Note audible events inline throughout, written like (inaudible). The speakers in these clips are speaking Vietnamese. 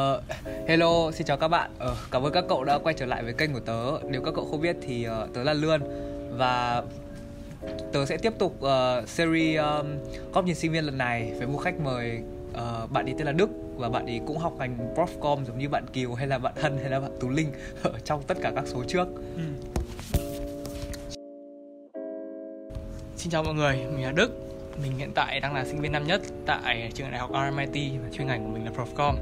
Uh, hello, xin chào các bạn. Uh, cảm ơn các cậu đã quay trở lại với kênh của tớ. Nếu các cậu không biết thì uh, tớ là Lươn và tớ sẽ tiếp tục uh, series um, góc nhìn sinh viên lần này với một khách mời uh, bạn ấy tên là Đức và bạn ấy cũng học ngành Profcom giống như bạn Kiều hay là bạn Hân hay là bạn Tú Linh (laughs) ở trong tất cả các số trước. Ừ. Xin chào mọi người, mình là Đức. Mình hiện tại đang là sinh viên năm nhất tại trường đại học RMIT và chuyên ngành của mình là Profcom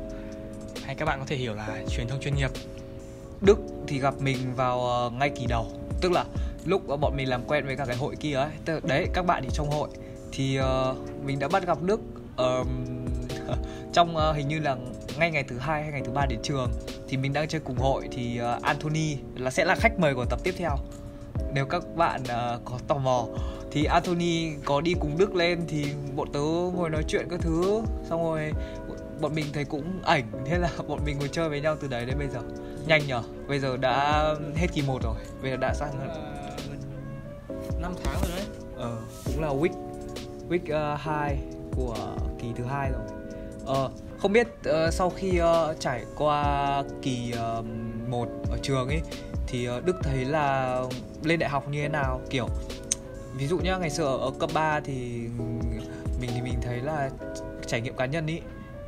hay các bạn có thể hiểu là truyền thông chuyên nghiệp. Đức thì gặp mình vào ờ, ngay kỳ đầu. Tức là lúc bọn mình làm quen với cả cái hội kia ấy đấy các bạn thì trong hội. Thì uh, mình đã bắt gặp Đức uh, (laughs) trong uh, hình như là ngay ngày thứ hai hay ngày thứ ba đến trường thì mình đang chơi cùng hội thì uh, Anthony là sẽ là khách mời của tập tiếp theo. Nếu các bạn uh, có tò mò thì Anthony có đi cùng Đức lên thì bọn tớ ngồi nói chuyện các thứ xong rồi bọn mình thấy cũng ảnh thế là (laughs) bọn mình ngồi chơi với nhau từ đấy đến bây giờ. Nhanh nhở bây giờ đã hết kỳ 1 rồi bây giờ đã sang uh, 5 tháng rồi đấy. Ờ cũng là week week uh, 2 của kỳ thứ hai rồi. Ờ không biết uh, sau khi uh, trải qua kỳ uh, 1 ở trường ấy thì uh, Đức thấy là lên đại học như thế nào? Kiểu ví dụ nhá ngày xưa ở cấp 3 thì mình thì mình thấy là trải nghiệm cá nhân ý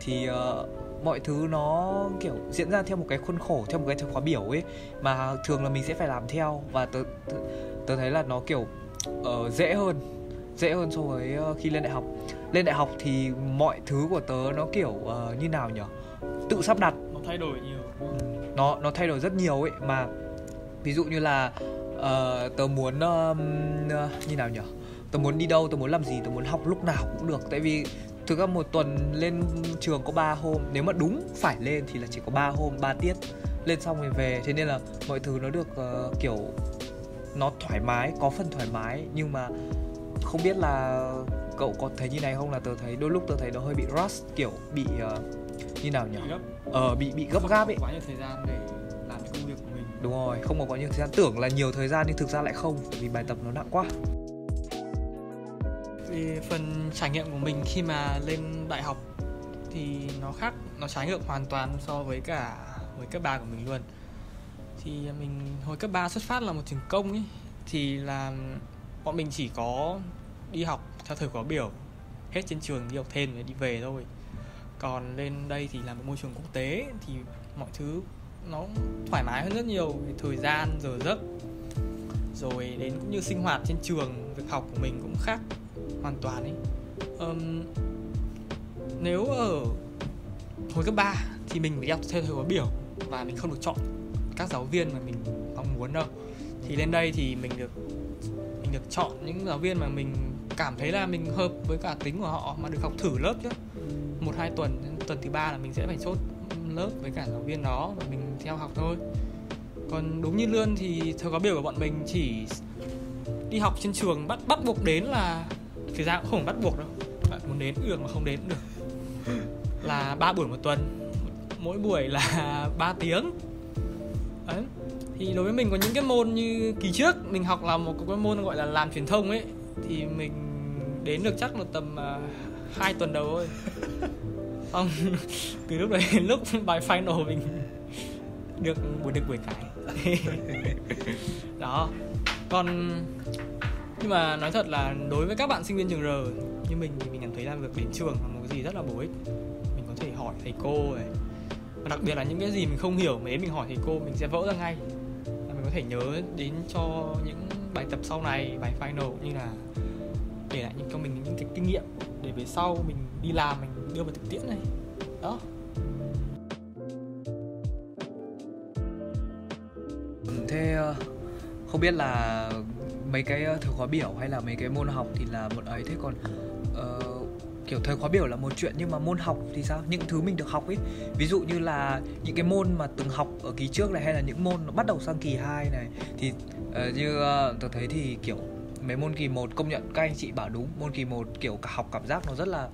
thì uh, mọi thứ nó kiểu diễn ra theo một cái khuôn khổ theo một cái khóa biểu ấy mà thường là mình sẽ phải làm theo. Và tớ tớ, tớ thấy là nó kiểu uh, dễ hơn dễ hơn so với uh, khi lên đại học. Lên đại học thì mọi thứ của tớ nó kiểu uh, như nào nhỉ tự sắp đặt. Nó thay đổi nhiều. Ừ. nó nó thay đổi rất nhiều ấy. Mà ví dụ như là uh, tớ muốn uh, như nào nhỉ tớ muốn đi đâu tớ muốn làm gì tớ muốn học lúc nào cũng được. Tại vì thực ra một tuần lên trường có 3 hôm. Nếu mà đúng phải lên thì là chỉ có 3 hôm 3 tiết. Lên xong rồi về. Thế nên là mọi thứ nó được uh, kiểu nó thoải mái có phần thoải mái. Nhưng mà không biết là cậu có thấy như này không là tớ thấy đôi lúc tớ thấy nó hơi bị rush kiểu bị uh, như nào nhỉ? Ờ bị bị gấp gáp ấy. quá nhiều thời gian để làm công việc của mình. Đúng rồi không có quá nhiều thời gian. Tưởng là nhiều thời gian nhưng thực ra lại không vì bài tập nó nặng quá về phần trải nghiệm của mình khi mà lên đại học thì nó khác, nó trái ngược hoàn toàn so với cả, với cấp 3 của mình luôn. Thì mình, hồi cấp 3 xuất phát là một trường công ấy thì là bọn mình chỉ có đi học theo thời khóa biểu, hết trên trường đi học thêm để đi về thôi. Còn lên đây thì là một môi trường quốc tế, thì mọi thứ nó thoải mái hơn rất nhiều về thời gian, giờ giấc. Rồi đến cũng như sinh hoạt trên trường, việc học của mình cũng khác hoàn toàn ấy. Um, nếu ở hồi cấp 3 thì mình phải theo theo thời khóa biểu và mình không được chọn các giáo viên mà mình mong muốn đâu. Thì lên đây thì mình được mình được chọn những giáo viên mà mình cảm thấy là mình hợp với cả tính của họ mà được học thử lớp chứ một hai tuần tuần thứ ba là mình sẽ phải chốt lớp với cả giáo viên đó và mình theo học thôi. Còn đúng như lươn thì thời khóa biểu của bọn mình chỉ đi học trên trường bắt bắt buộc đến là thực ra cũng không bắt buộc đâu. Bạn muốn đến cũng được mà không đến cũng được. Là ba buổi một tuần. Mỗi buổi là (laughs) 3 tiếng. Đấy. thì đối với mình có những cái môn như kỳ trước mình học là một cái môn gọi là làm truyền thông ấy thì mình đến được chắc là tầm uh, hai tuần đầu thôi. (laughs) Xong (laughs) từ lúc đấy lúc bài final mình được buổi được buổi cái. Đó. Còn nhưng mà nói thật là đối với các bạn sinh viên trường R, như mình thì mình cảm thấy là việc đến trường là một cái gì rất là bổ ích. Mình có thể hỏi thầy cô này. Và đặc biệt là những cái gì mình không hiểu mấy mình hỏi thầy cô mình sẽ vỡ ra ngay. Và mình có thể nhớ đến cho những bài tập sau này, bài final như là để lại những cho mình những cái kinh nghiệm để về sau mình đi làm, mình đưa vào thực tiễn này. Đó. Ừ, thế ờ, không biết là mấy cái ờ, thời khóa biểu hay là mấy cái môn học thì là một ấy. Thế còn uh, kiểu thời khóa biểu là một chuyện nhưng mà môn học thì sao? Những thứ mình được học ấy. Ví dụ như là những cái môn mà từng học ở kỳ trước này hay là những môn nó bắt đầu sang kỳ 2 này thì uh, như uh, tôi thấy thì kiểu mấy môn kỳ 1 công nhận các anh chị bảo đúng. Môn kỳ 1 kiểu cả học cảm giác nó rất là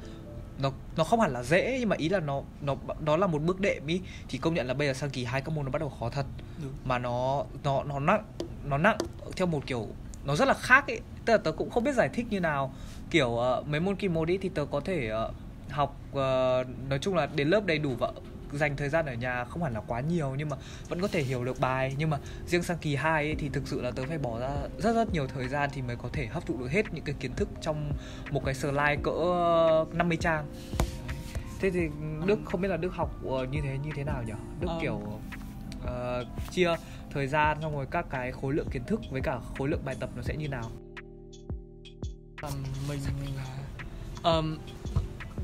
nó nó không hẳn là dễ nhưng mà ý là nó nó nó là một bước đệm ý. Thì công nhận là bây giờ sang kỳ hai các môn nó bắt đầu khó thật. Đúng. mà nó nó nó nặng nó nặng theo một kiểu nó rất là khác ấy tức là tớ cũng không biết giải thích như nào. Kiểu uh, mấy môn kỳ một ý thì tớ có thể uh, học uh, nói chung là đến lớp đầy đủ và dành thời gian ở nhà không hẳn là quá nhiều nhưng mà vẫn có thể hiểu được bài. Nhưng mà riêng sang kỳ 2 ấy, thì thực sự là tớ phải bỏ ra rất rất nhiều thời gian thì mới có thể hấp thụ được hết những cái kiến thức trong một cái slide cỡ 50 trang. Thế thì đức không biết là đức học như thế như thế nào nhỉ đức Ờ. kiểu ờ, chia thời gian xong rồi các cái khối lượng kiến thức với cả khối lượng bài tập nó sẽ như nào? Ờm, mình ờm,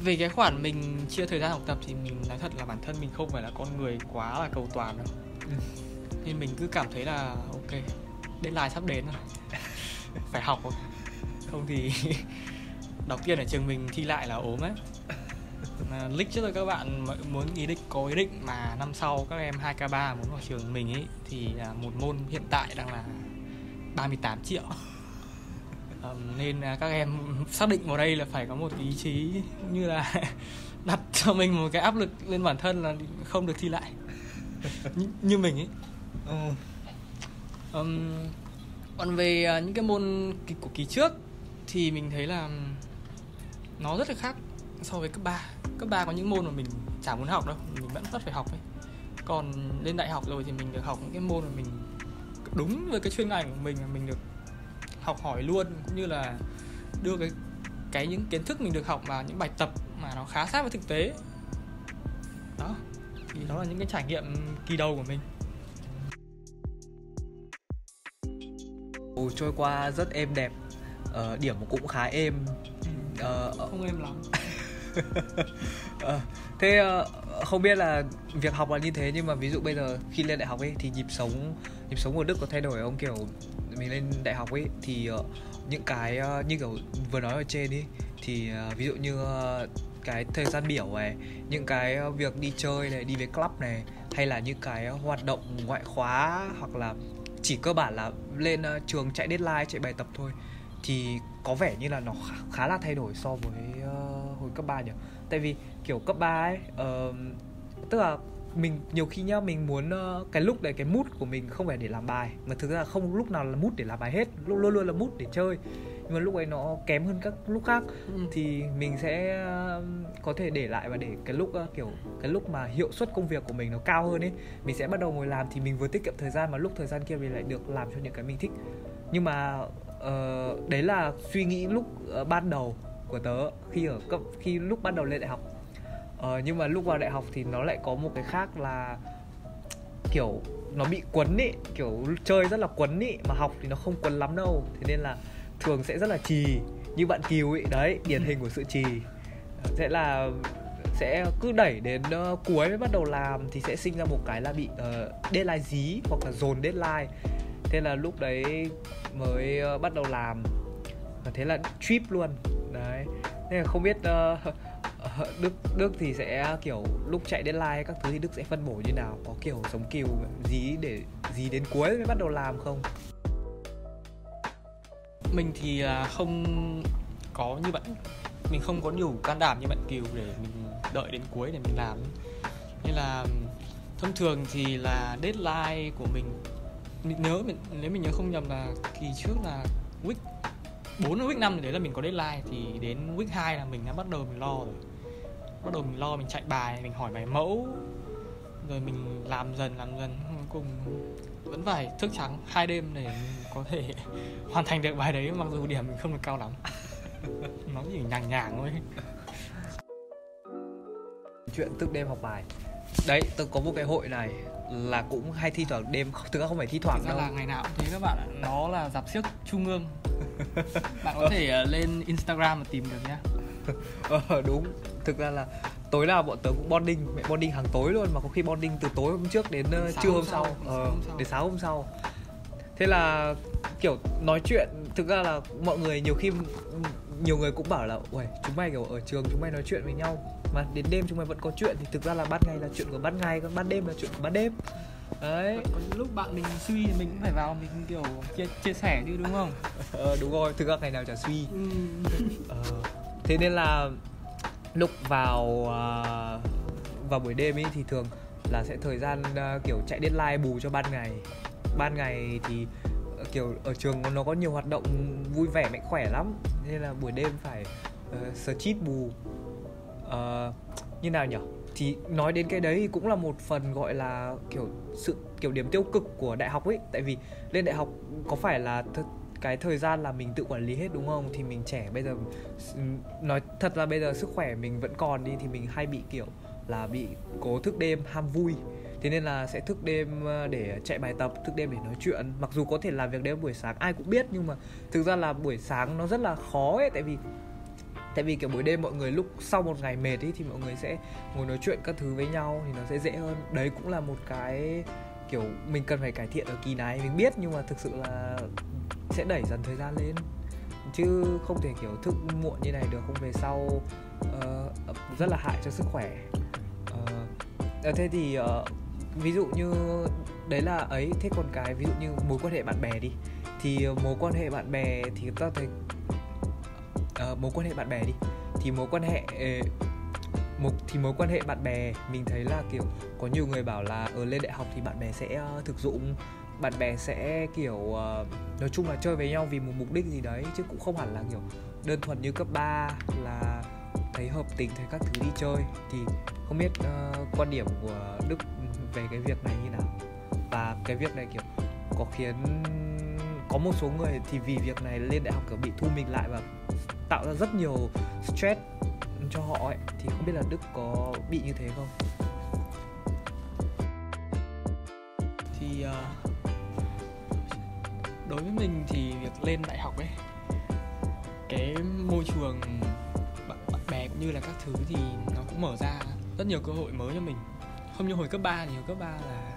về cái khoản mình chia thời gian học tập thì mình nói thật là bản thân mình không phải là con người quá là cầu toàn đâu. Ừ. (laughs) nên mình cứ cảm thấy là ok deadline sắp đến rồi. Phải học rồi không thì (laughs) đầu tiên ở trường mình thi lại là ốm ấy mà lích trước rồi các bạn muốn ý định có ý định mà năm sau các em 2K3 muốn vào trường mình ấy thì là một môn hiện tại đang là 38 triệu. Ờm, nên là các em xác định vào đây là phải có một ý chí cũng như là (laughs) đặt cho mình một cái áp lực lên bản thân là không được thi lại. Như, như mình ấy Ừm, còn về à, những cái môn của kỳ trước thì mình thấy là nó rất là khác so với cấp 3 cấp 3 có những môn mà mình chả muốn học đâu mình vẫn rất phải học ấy. Còn lên đại học rồi thì mình được học những cái môn mà mình đúng với cái chuyên ngành của mình mình được học hỏi luôn cũng như là đưa cái cái những kiến thức mình được học vào những bài tập mà nó khá sát với thực tế. Đó thì đó là những cái trải nghiệm kỳ đầu của mình. Ồ, trôi qua rất êm đẹp. Ờ, điểm cũng khá êm. Ờ, không em lắm (laughs) (laughs) Ờ, thế ờ, không biết là việc học là như thế nhưng mà ví dụ bây giờ khi lên đại học ấy thì nhịp sống nhịp sống của Đức có thay đổi không? Kiểu mình lên đại học ấy thì ờ, những cái như kiểu vừa nói ở trên đi thì ví dụ như cái thời gian biểu này những cái việc đi chơi này đi với club này hay là những cái hoạt động ngoại khóa hoặc là chỉ cơ bản là lên trường chạy deadline chạy bài tập thôi thì có vẻ như là nó khá, là thay đổi so với cấp 3 nhỉ? Tại vì kiểu cấp 3 ấy ờ, tức là mình nhiều khi nhá mình muốn ờ, cái lúc đấy cái mood của mình không phải để làm bài mà thực ra không lúc nào là mood để làm bài hết lúc luôn luôn là mood để chơi. Nhưng mà lúc ấy nó kém hơn các lúc khác. Ừ. thì mình sẽ có thể để lại và để cái lúc kiểu cái lúc mà hiệu suất công việc của mình nó cao hơn ấy mình sẽ bắt đầu ngồi làm thì mình vừa tiết kiệm thời gian mà lúc thời gian kia mình lại được làm cho những cái mình thích. Nhưng mà ờ, đấy là suy nghĩ lúc ờ, ban đầu của tớ khi ở cấp khi lúc bắt đầu lên đại học. Ờ, nhưng mà lúc vào đại học thì nó lại có một cái khác là kiểu nó bị quấn ý kiểu chơi rất là quấn ý mà học thì nó không quấn lắm đâu. Thế nên là thường sẽ rất là trì như bạn kiều ấy đấy điển hình của sự trì sẽ là sẽ cứ đẩy đến uh, cuối mới bắt đầu làm thì sẽ sinh ra một cái là bị uh, deadline dí hoặc là dồn deadline. Thế là lúc đấy mới uh, bắt đầu làm thế là trip luôn. Đấy. Nên là không biết uh, Đức Đức thì sẽ kiểu lúc chạy deadline các thứ thì Đức sẽ phân bổ như nào? Có kiểu sống kiều gì để gì đến cuối mới bắt đầu làm không? Mình thì à, không có như bạn mình không có nhiều can đảm như bạn kiều để mình đợi đến cuối để mình làm. Nên là thông thường thì là deadline của mình mình nhớ mình nếu mình nhớ không nhầm là kỳ trước là week 4 week 5 thì đấy là mình có deadline thì đến week 2 là mình đã bắt đầu mình lo rồi. Bắt đầu mình lo mình chạy bài mình hỏi bài mẫu rồi mình làm dần làm dần cuối cùng vẫn phải thức trắng hai đêm để mình có thể (laughs) hoàn thành được bài đấy mặc dù điểm mình không được cao lắm. (laughs) Nó chỉ nhàng nhàng thôi. Chuyện thức đêm học bài. Đấy tôi có một cái hội này là cũng hay thi thoảng đêm thực ra không phải thi thoảng Thực ra đâu. là ngày nào cũng thế các bạn ạ. Nó là dạp xiếc trung ương (laughs) Bạn có thể ờ, lên Instagram mà tìm được nhá. (laughs) Ờ đúng. Thực ra là tối nào bọn tớ cũng bonding mẹ bonding hàng tối luôn mà có khi bonding từ tối hôm trước đến Sáng trưa hôm sau, sau, Ờ, sáng hôm sau. đến sáng hôm sau. Thế là kiểu nói chuyện thực ra là mọi người nhiều khi nhiều người cũng bảo là ui chúng mày kiểu ở trường chúng mày nói chuyện với nhau mà đến đêm chúng mày vẫn có chuyện. Thì thực ra là ban ngày là chuyện của ban ngày còn ban đêm là chuyện của ban đêm đấy. Có lúc bạn mình suy thì mình cũng phải vào mình kiểu chia, chia sẻ chứ đúng không? ờ, đúng rồi thực ra ngày nào chả suy. (laughs) Ờ, thế nên là lúc vào à, vào buổi đêm ấy thì thường là sẽ thời gian à, kiểu chạy deadline bù cho ban ngày. Ban ngày thì ờ, kiểu ở trường nó có nhiều hoạt động vui vẻ mạnh khỏe lắm nên là buổi đêm phải uh, street bù. Ờ, như nào nhỉ thì nói đến cái đấy thì cũng là một phần gọi là kiểu sự, kiểu điểm tiêu cực của đại học ấy. Tại vì lên đại học có phải là th- cái thời gian là mình tự quản lý hết đúng không? Thì mình trẻ bây giờ nói thật là bây giờ sức khỏe mình vẫn còn đi thì mình hay bị kiểu là bị cố thức đêm ham vui. Thế nên là sẽ thức đêm ờ, để chạy bài tập, thức đêm để nói chuyện. Mặc dù có thể làm việc đêm buổi sáng, ai cũng biết nhưng mà thực ra là buổi sáng nó rất là khó ấy. Tại vì tại vì kiểu buổi đêm mọi người lúc sau một ngày mệt ấy thì mọi người sẽ ngồi nói chuyện các thứ với nhau thì nó sẽ dễ hơn. Đấy cũng là một cái kiểu mình cần phải cải thiện ở kỳ này mình biết nhưng mà thực sự là sẽ đẩy dần thời gian lên. Chứ không thể kiểu thức muộn như này được không về sau uh, rất là hại cho sức khỏe. Uh, thế thì uh, ví dụ như đấy là ấy thế còn cái ví dụ như mối quan hệ bạn bè đi. Thì mối quan hệ bạn bè thì ta thấy uh, mối quan hệ bạn bè đi. Thì mối quan hệ ờ, một thì mối quan hệ bạn bè mình thấy là kiểu có nhiều người bảo là ở lên đại học thì bạn bè sẽ uh, thực dụng bạn bè sẽ kiểu uh, nói chung là chơi với nhau vì một mục đích gì đấy chứ cũng không hẳn là kiểu đơn thuần như cấp 3 là thấy hợp tình thấy các thứ đi chơi. Thì không biết uh, quan điểm của Đức về cái việc này như nào? Và cái việc này kiểu có khiến có một số người thì vì việc này lên đại học kiểu bị thu mình lại và tạo ra rất nhiều stress cho họ ấy thì không biết là Đức có bị như thế không? Thì ờ, đối với mình thì việc lên đại học ấy cái môi trường bạn, bạn bè cũng như là các thứ thì nó cũng mở ra rất nhiều cơ hội mới cho mình không như hồi cấp 3 thì hồi cấp 3 là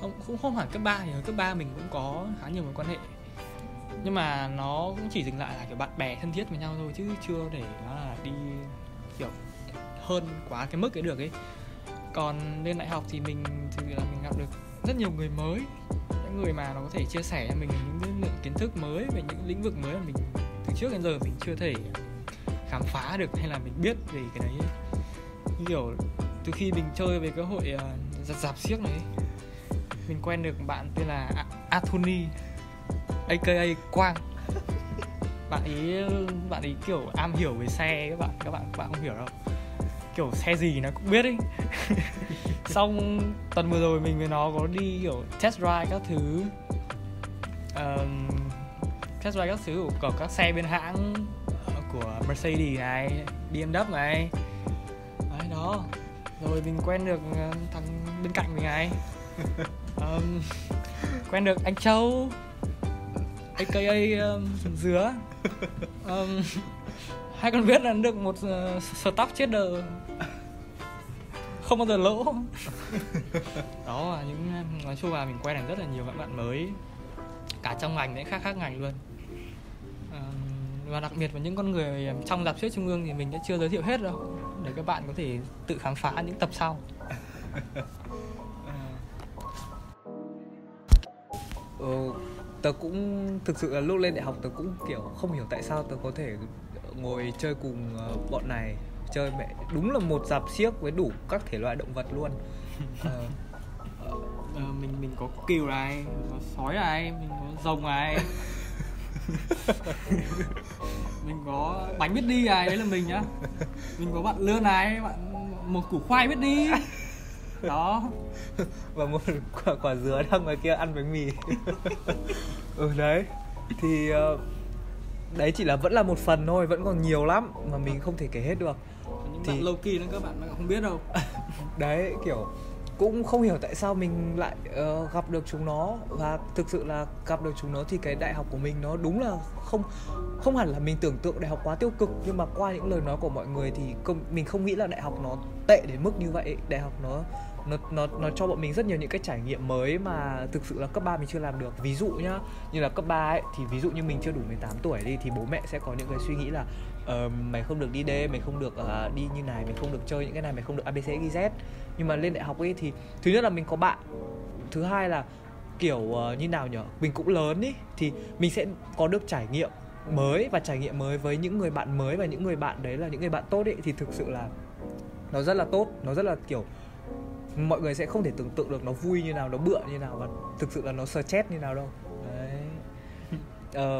không cũng không hẳn cấp 3 thì hồi cấp 3 mình cũng có khá nhiều mối quan hệ nhưng mà nó cũng chỉ dừng lại là kiểu bạn bè thân thiết với nhau thôi chứ chưa để nó là đi kiểu hơn quá cái mức ấy được ấy. Còn lên đại học thì mình thì là mình gặp được rất nhiều người mới những người mà nó có thể chia sẻ cho mình những lượng kiến thức mới về những lĩnh vực mới mà mình từ trước đến giờ mình chưa thể khám phá được hay là mình biết về cái đấy như kiểu từ khi mình chơi về cái hội uh, giặt dạp siếc này mình quen được bạn tên là Anthony aka Quang. Bạn ấy bạn ấy kiểu am hiểu về xe các bạn các bạn các bạn không hiểu đâu. Kiểu xe gì nó cũng biết ấy (laughs) xong tuần vừa rồi mình với nó có đi kiểu test drive các thứ. Um, test drive các thứ của các xe bên hãng của Mercedes này BMW này. Đấy đó. Rồi mình quen được ờ, thằng bên cạnh mình này. (laughs) Um, quen được anh Châu aka um, dứa. Um, hai con biết là được một uh, startup chết đời. Không bao giờ lỗ. (laughs) Đó là những nói chung là mình quen được rất là nhiều các bạn mới. Cả trong ngành lẫn khác khác ngành luôn. Và đặc biệt là những con người trong dạp xiếc trung ương thì mình đã chưa giới thiệu hết đâu để các bạn có thể tự khám phá những tập sau. (laughs) Ừ, tớ cũng thực sự là lúc lên đại học tớ cũng kiểu không hiểu tại sao tớ có thể ngồi chơi cùng ờ, bọn này chơi mẹ đúng là một dạp xiếc với đủ các thể loại động vật luôn. (laughs) Ờ, ờ, mình mình có cừu này có sói này mình có rồng này. (laughs) Mình có bánh biết đi này đấy là mình nhá. Mình có bạn lươn này bạn một củ khoai biết đi đó. Và một quả, quả dứa đang ngoài kia ăn bánh mì. Ừ đấy. Thì uh, đấy chỉ là vẫn là một phần thôi vẫn còn nhiều lắm mà mình không thể kể hết được. Những thì... bạn low key đó các bạn không biết đâu. (laughs) Đấy kiểu cũng không hiểu tại sao mình lại uh, gặp được chúng nó. Và thực sự là gặp được chúng nó thì cái đại học của mình nó đúng là không không hẳn là mình tưởng tượng đại học quá tiêu cực nhưng mà qua những lời nói của mọi người thì không, mình không nghĩ là đại học nó tệ đến mức như vậy. Đại học nó nó nó nó cho bọn mình rất nhiều những cái trải nghiệm mới mà thực sự là cấp 3 mình chưa làm được. Ví dụ nhá như là cấp 3 ấy thì ví dụ như mình chưa đủ 18 tuổi đi thì bố mẹ sẽ có những cái suy nghĩ là uh, mày không được đi đêm mày không được uh, đi như này mày không được chơi những cái này mày không được abc gz nhưng mà lên đại học ấy thì thứ nhất là mình có bạn thứ hai là kiểu uh, như nào nhở mình cũng lớn ý thì mình sẽ có được trải nghiệm mới và trải nghiệm mới với những người bạn mới và những người bạn đấy là những người bạn tốt ấy thì thực sự là nó rất là tốt nó rất là kiểu mọi người sẽ không thể tưởng tượng được nó vui như nào nó bựa như nào và thực sự là nó stress như nào đâu. Đấy.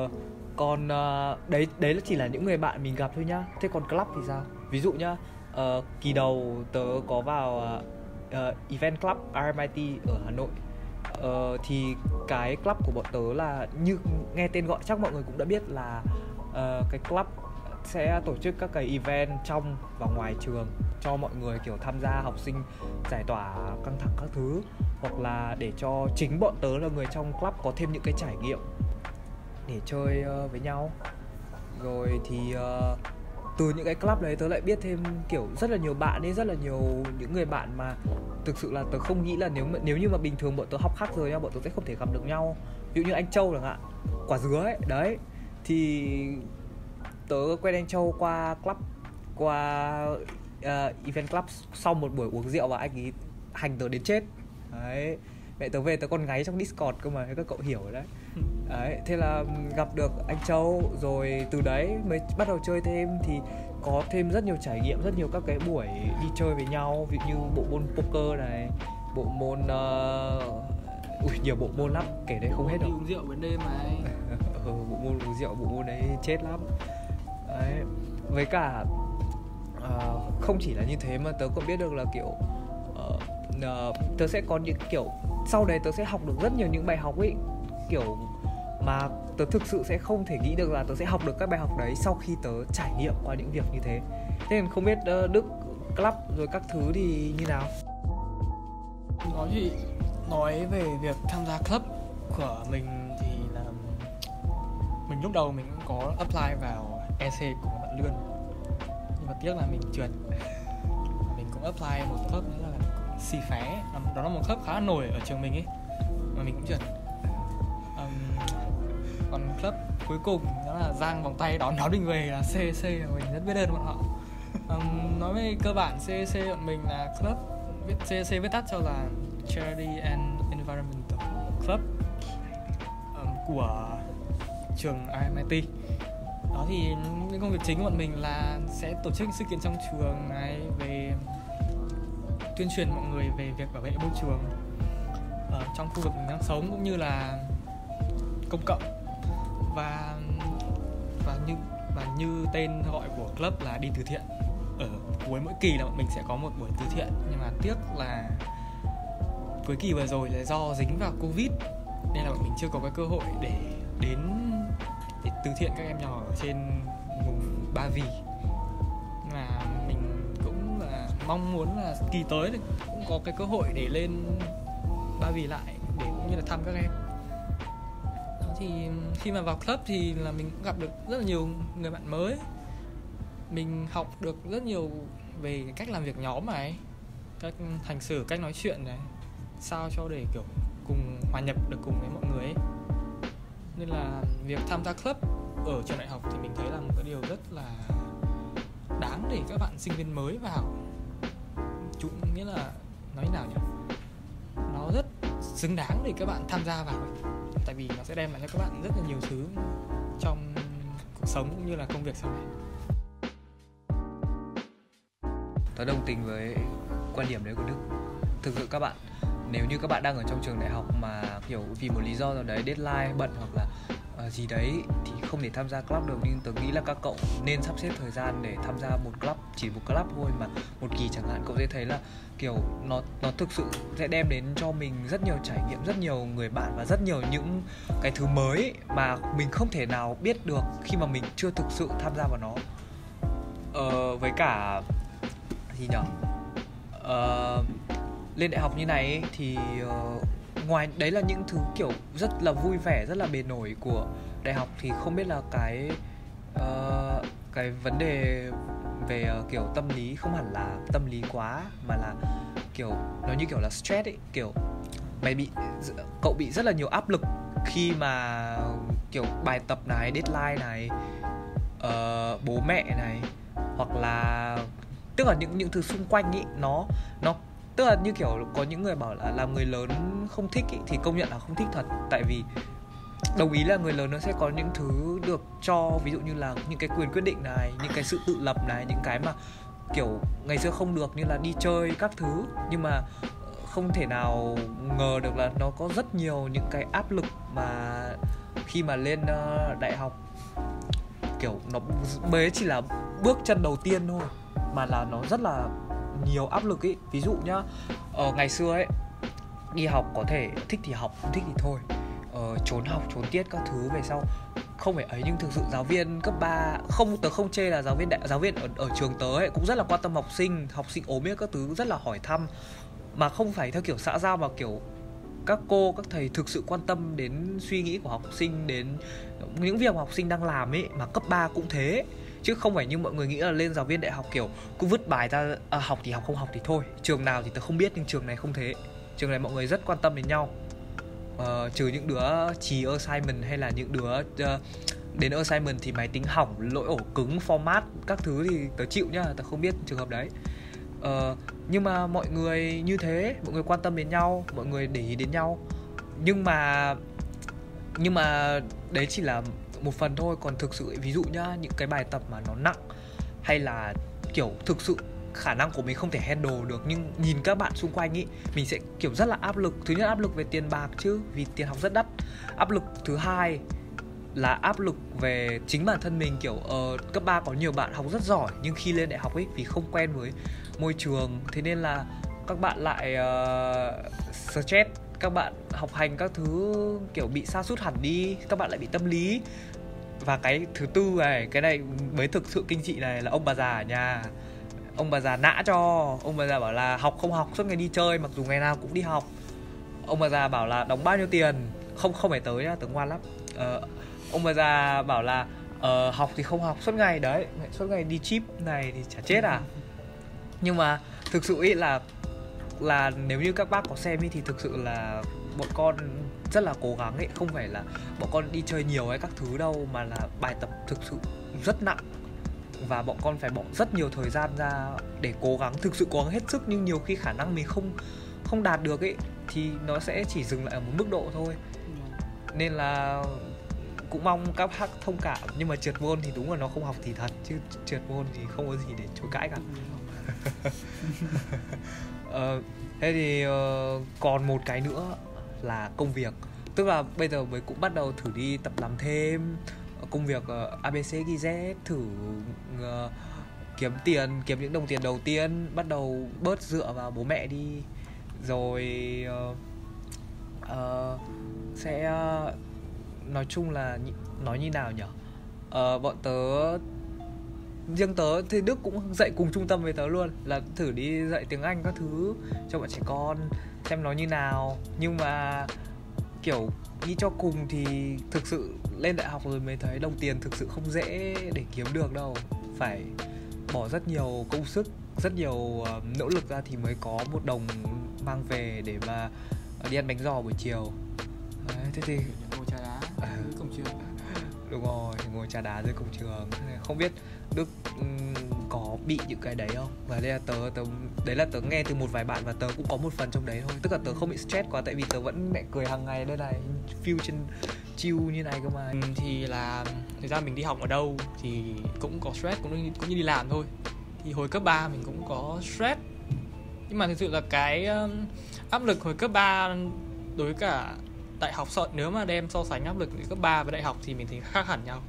Uh, còn uh, đấy đấy là chỉ là những người bạn mình gặp thôi nhá. Thế còn club thì sao? Ví dụ nhá uh, kỳ đầu tớ có vào uh, event club RMIT ở Hà Nội. Uh, thì cái club của bọn tớ là như nghe tên gọi chắc mọi người cũng đã biết là uh, cái club sẽ tổ chức các cái event trong và ngoài trường cho mọi người kiểu tham gia học sinh giải tỏa căng thẳng các thứ. Hoặc là để cho chính bọn tớ là người trong club có thêm những cái trải nghiệm để chơi uh, với nhau. Rồi thì uh, từ những cái club đấy tớ lại biết thêm kiểu rất là nhiều bạn ấy rất là nhiều những người bạn mà thực sự là tớ không nghĩ là nếu nếu như mà bình thường bọn tớ học khác rồi nha bọn tớ sẽ không thể gặp được nhau. Ví dụ như anh Châu chẳng hạn quả dứa ấy đấy. Thì tớ quen anh Châu qua club qua uh, event club sau một buổi uống rượu và anh ấy hành tớ đến chết. Đấy mẹ tớ về tớ còn ngáy trong discord cơ mà các cậu hiểu đấy. (laughs) đấy thế là gặp được anh châu rồi từ đấy mới bắt đầu chơi thêm. Thì có thêm rất nhiều trải nghiệm rất nhiều các cái buổi đi chơi với nhau ví dụ như bộ môn poker này bộ môn uh... ui nhiều bộ môn lắm kể đây không hết đâu. Uống rượu bên đêm này (laughs) ừ, bộ môn uống rượu bộ môn đấy chết lắm. Đấy với cả uh, không chỉ là như thế mà tớ còn biết được là kiểu uh, uh, tớ sẽ có những kiểu sau đấy tớ sẽ học được rất nhiều những bài học ấy kiểu mà tớ thực sự sẽ không thể nghĩ được là tớ sẽ học được các bài học đấy sau khi tớ trải nghiệm qua những việc như thế. Thế nên không biết ờ, đức, club rồi các thứ thì như nào? Nói gì nói về việc tham gia club của mình thì là mình lúc đầu mình cũng có apply vào EC của bạn Lươn. Nhưng mà tiếc là mình trượt. Mình cũng apply một club nữa là xì phé đó là một club khá nổi ở trường mình ấy. Mà mình cũng trượt còn club cuối cùng đó là giang vòng tay đón đón mình về là CC mình rất biết ơn bọn họ. Um, nói về cơ bản CC bọn mình là club viết CC viết tắt cho là Charity and Environmental Club um, của trường RMIT đó thì những công việc chính của bọn mình là sẽ tổ chức sự kiện trong trường này về tuyên truyền mọi người về việc bảo vệ môi trường ở trong khu vực mình đang sống cũng như là công cộng và và như và như tên gọi của club là đi từ thiện. Ở cuối mỗi kỳ là bọn mình sẽ có một buổi từ thiện. Nhưng mà tiếc là cuối kỳ vừa rồi là do dính vào covid, nên là bọn mình chưa có cái cơ hội để đến, để từ thiện các em nhỏ ở trên vùng Ba Vì. Mà mình cũng là mong muốn là kỳ tới thì cũng có cái cơ hội để lên Ba Vì lại, để cũng như là thăm các em thì khi mà vào club thì là mình cũng gặp được rất là nhiều người bạn mới. Mình học được rất nhiều về cách làm việc nhóm này, cách hành xử, cách nói chuyện này, sao cho để, kiểu, cùng hòa nhập được cùng với mọi người ấy. Nên là việc tham gia club ở trường đại học thì mình thấy là một cái điều rất là đáng để các bạn sinh viên mới vào. Chúng nghĩa là nói nào nhỉ? Xứng đáng để các bạn tham gia vào tại vì nó sẽ đem lại cho các bạn rất là nhiều thứ trong cuộc sống cũng như là công việc sau này. Tớ đồng tình với quan điểm đấy của đức. Thực sự các bạn, nếu như các bạn đang ở trong trường đại học mà kiểu vì một lý do nào đấy, deadline bận hoặc là uh, gì đấy thì không thể tham gia club được. Nhưng tớ nghĩ là các cậu nên sắp xếp thời gian để tham gia một club chỉ một club thôi mà một kỳ chẳng hạn. Cậu sẽ thấy là kiểu nó nó thực sự sẽ đem đến cho mình rất nhiều trải nghiệm rất nhiều người bạn và rất nhiều những cái thứ mới mà mình không thể nào biết được khi mà mình chưa thực sự tham gia vào nó. Ờ, với cả gì nhở? Ờ, lên đại học như này thì uh, ngoài đấy là những thứ kiểu rất là vui vẻ rất là bề nổi của đại học. Thì không biết là cái uh, cái vấn đề về uh, kiểu tâm lý không hẳn là tâm lý quá mà là kiểu nó như kiểu là stress ấy kiểu mày bị cậu bị rất là nhiều áp lực khi mà kiểu bài tập này deadline này uh, bố mẹ này hoặc là tức là những những thứ xung quanh ý nó nó tức là như kiểu có những người bảo là làm người lớn không thích ý, thì công nhận là không thích thật. Tại vì đồng ý là người lớn nó sẽ có những thứ được cho ví dụ như là những cái quyền quyết định này những cái sự tự lập này những cái mà kiểu ngày xưa không được như là đi chơi các thứ. Nhưng mà không thể nào ngờ được là nó có rất nhiều những cái áp lực mà khi mà lên ờ, đại học. Kiểu nó bế chỉ là bước chân đầu tiên thôi mà là nó rất là nhiều áp lực ý. Ví dụ nhá ở ngày xưa ấy đi học có thể thích thì học không thích thì thôi. Ờ, trốn học trốn tiết các thứ về sau không phải ấy nhưng thực sự giáo viên cấp 3 không tớ không chê là giáo viên đại giáo viên ở, ở trường tớ ấy cũng rất là quan tâm học sinh học sinh ốm biết các thứ rất là hỏi thăm. Mà không phải theo kiểu xã giao mà kiểu các cô các thầy thực sự quan tâm đến suy nghĩ của học sinh đến những việc mà học sinh đang làm ấy mà cấp 3 cũng thế chứ không phải như mọi người nghĩ là lên giáo viên đại học kiểu cứ vứt bài ra à, học thì học không học thì thôi. Trường nào thì tớ không biết nhưng trường này không thế. Trường này mọi người rất quan tâm đến nhau. Uh, trừ những đứa trì assignment hay là những đứa uh, đến assignment thì máy tính hỏng lỗi ổ cứng format các thứ thì tớ chịu nhá tớ không biết trường hợp đấy. Uh, nhưng mà mọi người như thế mọi người quan tâm đến nhau mọi người để ý đến nhau. Nhưng mà nhưng mà đấy chỉ là một phần thôi. Còn thực sự ví dụ nhá những cái bài tập mà nó nặng hay là kiểu thực sự khả năng của mình không thể handle được nhưng nhìn các bạn xung quanh ý mình sẽ kiểu rất là áp lực. Thứ nhất áp lực về tiền bạc chứ vì tiền học rất đắt. Áp lực thứ hai là áp lực về chính bản thân mình kiểu uh, cấp 3 có nhiều bạn học rất giỏi nhưng khi lên đại học ấy vì không quen với môi trường thế nên là các bạn lại uh, stress các bạn học hành các thứ kiểu bị sa sút hẳn đi các bạn lại bị tâm lý. Và cái thứ tư này cái này mới thực sự kinh dị này là ông bà già ở nhà. Ông bà già nã cho ông bà già bảo là học không học suốt ngày đi chơi mặc dù ngày nào cũng đi học. Ông bà già bảo là đóng bao nhiêu tiền? Không không phải tới nhá tớ ngoan lắm. Ờ, ông bà già bảo là ờ, học thì không học suốt ngày đấy suốt ngày đi chip này thì chả chết à. Nhưng mà thực sự ý là là nếu như các bác có xem ý, thì thực sự là bọn con rất là cố gắng ấy, không phải là bọn con đi chơi nhiều hay các thứ đâu, mà là bài tập thực sự rất nặng. Và bọn con phải bỏ rất nhiều thời gian ra để cố gắng, thực sự cố gắng hết sức, nhưng nhiều khi khả năng mình không không đạt được ấy, thì nó sẽ chỉ dừng lại ở một mức độ thôi. Nên là cũng mong các bác thông cảm, nhưng mà trượt môn thì đúng là nó không học thì thật, chứ trượt môn thì không có gì để chối cãi cả ờ, thế thì uh, còn một cái nữa là công việc. Tức là bây giờ mới cũng bắt đầu thử đi tập làm thêm ờ, công việc uh, ờ, abc gz thử uh, kiếm tiền kiếm những đồng tiền đầu tiên bắt đầu bớt dựa vào bố mẹ đi. Rồi uh, uh, sẽ uh, nói chung là nói như nào nhỉ uh, bọn tớ riêng tớ thì đức cũng dạy cùng trung tâm với tớ luôn là thử đi dạy tiếng anh các thứ cho bọn trẻ con xem nó như nào. Nhưng mà kiểu đi cho cùng thì thực sự lên đại học rồi mới thấy đồng tiền thực sự không dễ để kiếm được đâu. Phải bỏ rất nhiều công sức rất nhiều uh, nỗ lực ra thì mới có một đồng mang về để mà đi ăn bánh giò buổi chiều. Đấy, thế thì ngồi trà đá à. cổng trường đúng rồi ngồi trà đá dưới cổng trường. Không biết đức ừ, có bị những cái đấy không? Và đây là tớ tớ đấy là tớ nghe từ một vài bạn và tớ cũng có một phần trong đấy thôi. Tức là tớ không bị stress quá tại vì tớ vẫn mẹ cười hàng ngày. Đây này feel trên chill như này cơ mà. Ừ, thì là thời gian mình đi học ở đâu thì cũng có stress cũng như, cũng như đi làm thôi. Thì hồi cấp 3 mình cũng có stress. Nhưng mà thực sự là cái áp lực hồi cấp 3 đối với cả đại học sợ nếu mà đem so sánh áp lực cấp 3 với đại học thì mình thấy khác hẳn nhau.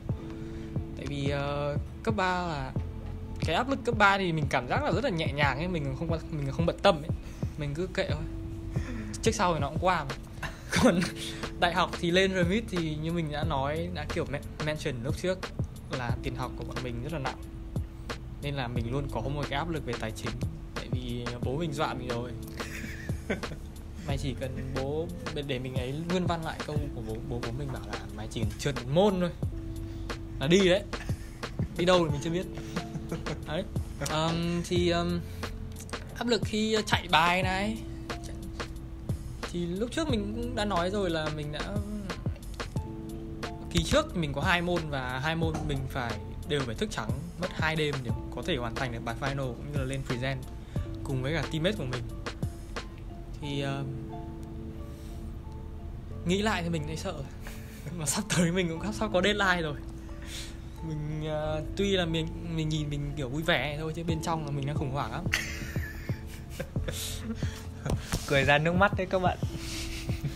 Tại vì uh, cấp 3 là cái áp lực cấp 3 thì mình cảm giác là rất là nhẹ nhàng ấy mình không mình không bận tâm ấy. Mình cứ kệ thôi. Trước sau thì nó cũng qua mà. (laughs) Còn đại học thì lên remit thì như mình đã nói đã kiểu mention lúc trước là tiền học của bọn mình rất là nặng. Nên là mình luôn có một cái áp lực về tài chính. Tại vì bố mình dọa mình rồi. (laughs) mày chỉ cần bố để mình ấy nguyên văn lại câu của bố bố bố mình bảo là mày chỉ trượt một môn thôi. Là đi đấy. Đi đâu thì mình chưa biết. Đấy. Um, thì um, áp lực khi chạy bài này. Thì lúc trước mình cũng đã nói rồi là mình đã kỳ trước mình có hai môn và hai môn mình phải đều phải thức trắng mất hai đêm để có thể hoàn thành được bài final cũng như là lên present cùng với cả teammate của mình thì uh, nghĩ lại thì mình thấy sợ. Mà sắp tới mình cũng sắp có deadline rồi. Mình uh, tuy là mình mình nhìn mình kiểu vui vẻ thôi chứ bên trong là mình đang khủng hoảng lắm. (laughs) Cười ra nước mắt đấy các bạn.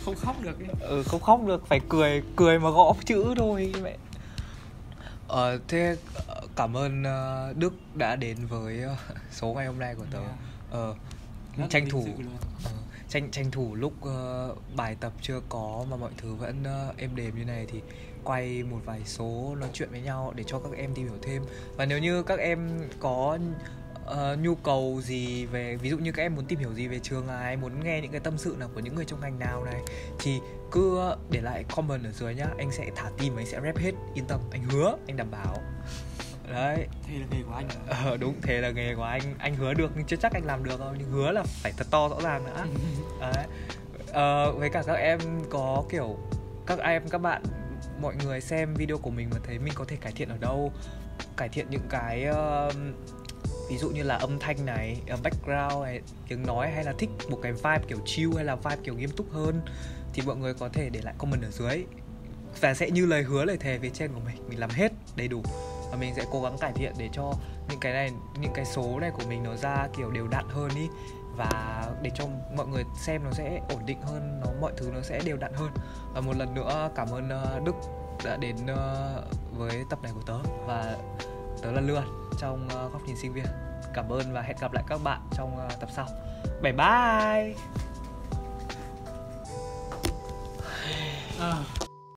Không khóc được ấy. ừ không khóc được phải cười cười mà gõ chữ thôi mẹ. Ờ thế cảm ơn uh, Đức đã đến với uh, số ngày hôm nay của tớ. Yeah. Ờ Rất là tranh thủ. ờ, tranh tranh thủ lúc uh, bài tập chưa có mà mọi thứ vẫn uh, êm đềm như này thì quay một vài số nói chuyện với nhau để cho các em tìm hiểu thêm. Và nếu như các em có uh, nhu cầu gì về ví dụ như các em muốn tìm hiểu gì về trường này muốn nghe những cái tâm sự nào của những người trong ngành nào này thì cứ để lại comment ở dưới nhá. Anh sẽ thả tim anh sẽ rep hết. Yên tâm anh hứa anh đảm bảo đấy. Thế là nghề của anh. Ờ đúng thế là nghề của anh. Anh hứa được nhưng chưa chắc anh làm được đâu nhưng hứa là phải thật to rõ ràng nữa (laughs) đấy. Ờ, với cả các em có kiểu các em các bạn mọi người xem video của mình mà thấy mình có thể cải thiện ở đâu. Cải thiện những cái ờ, ví dụ như là âm thanh này ờ, background này tiếng nói hay là thích một cái vibe kiểu chill hay là vibe kiểu nghiêm túc hơn thì mọi người có thể để lại comment ở dưới. Và sẽ như lời hứa lời thề về trên của mình. Mình làm hết đầy đủ và mình sẽ cố gắng cải thiện để cho những cái này, những cái số này của mình nó ra kiểu đều đặn hơn ý. Và để cho mọi người xem nó sẽ ổn định hơn, nó, mọi thứ nó sẽ đều đặn hơn. Và một lần nữa cảm ơn ờ, Đức đã đến ờ, với tập này của tớ. Và tớ là Lươn trong ờ, góc nhìn sinh viên. Cảm ơn và hẹn gặp lại các bạn trong tập sau. Bye bye! Ờ.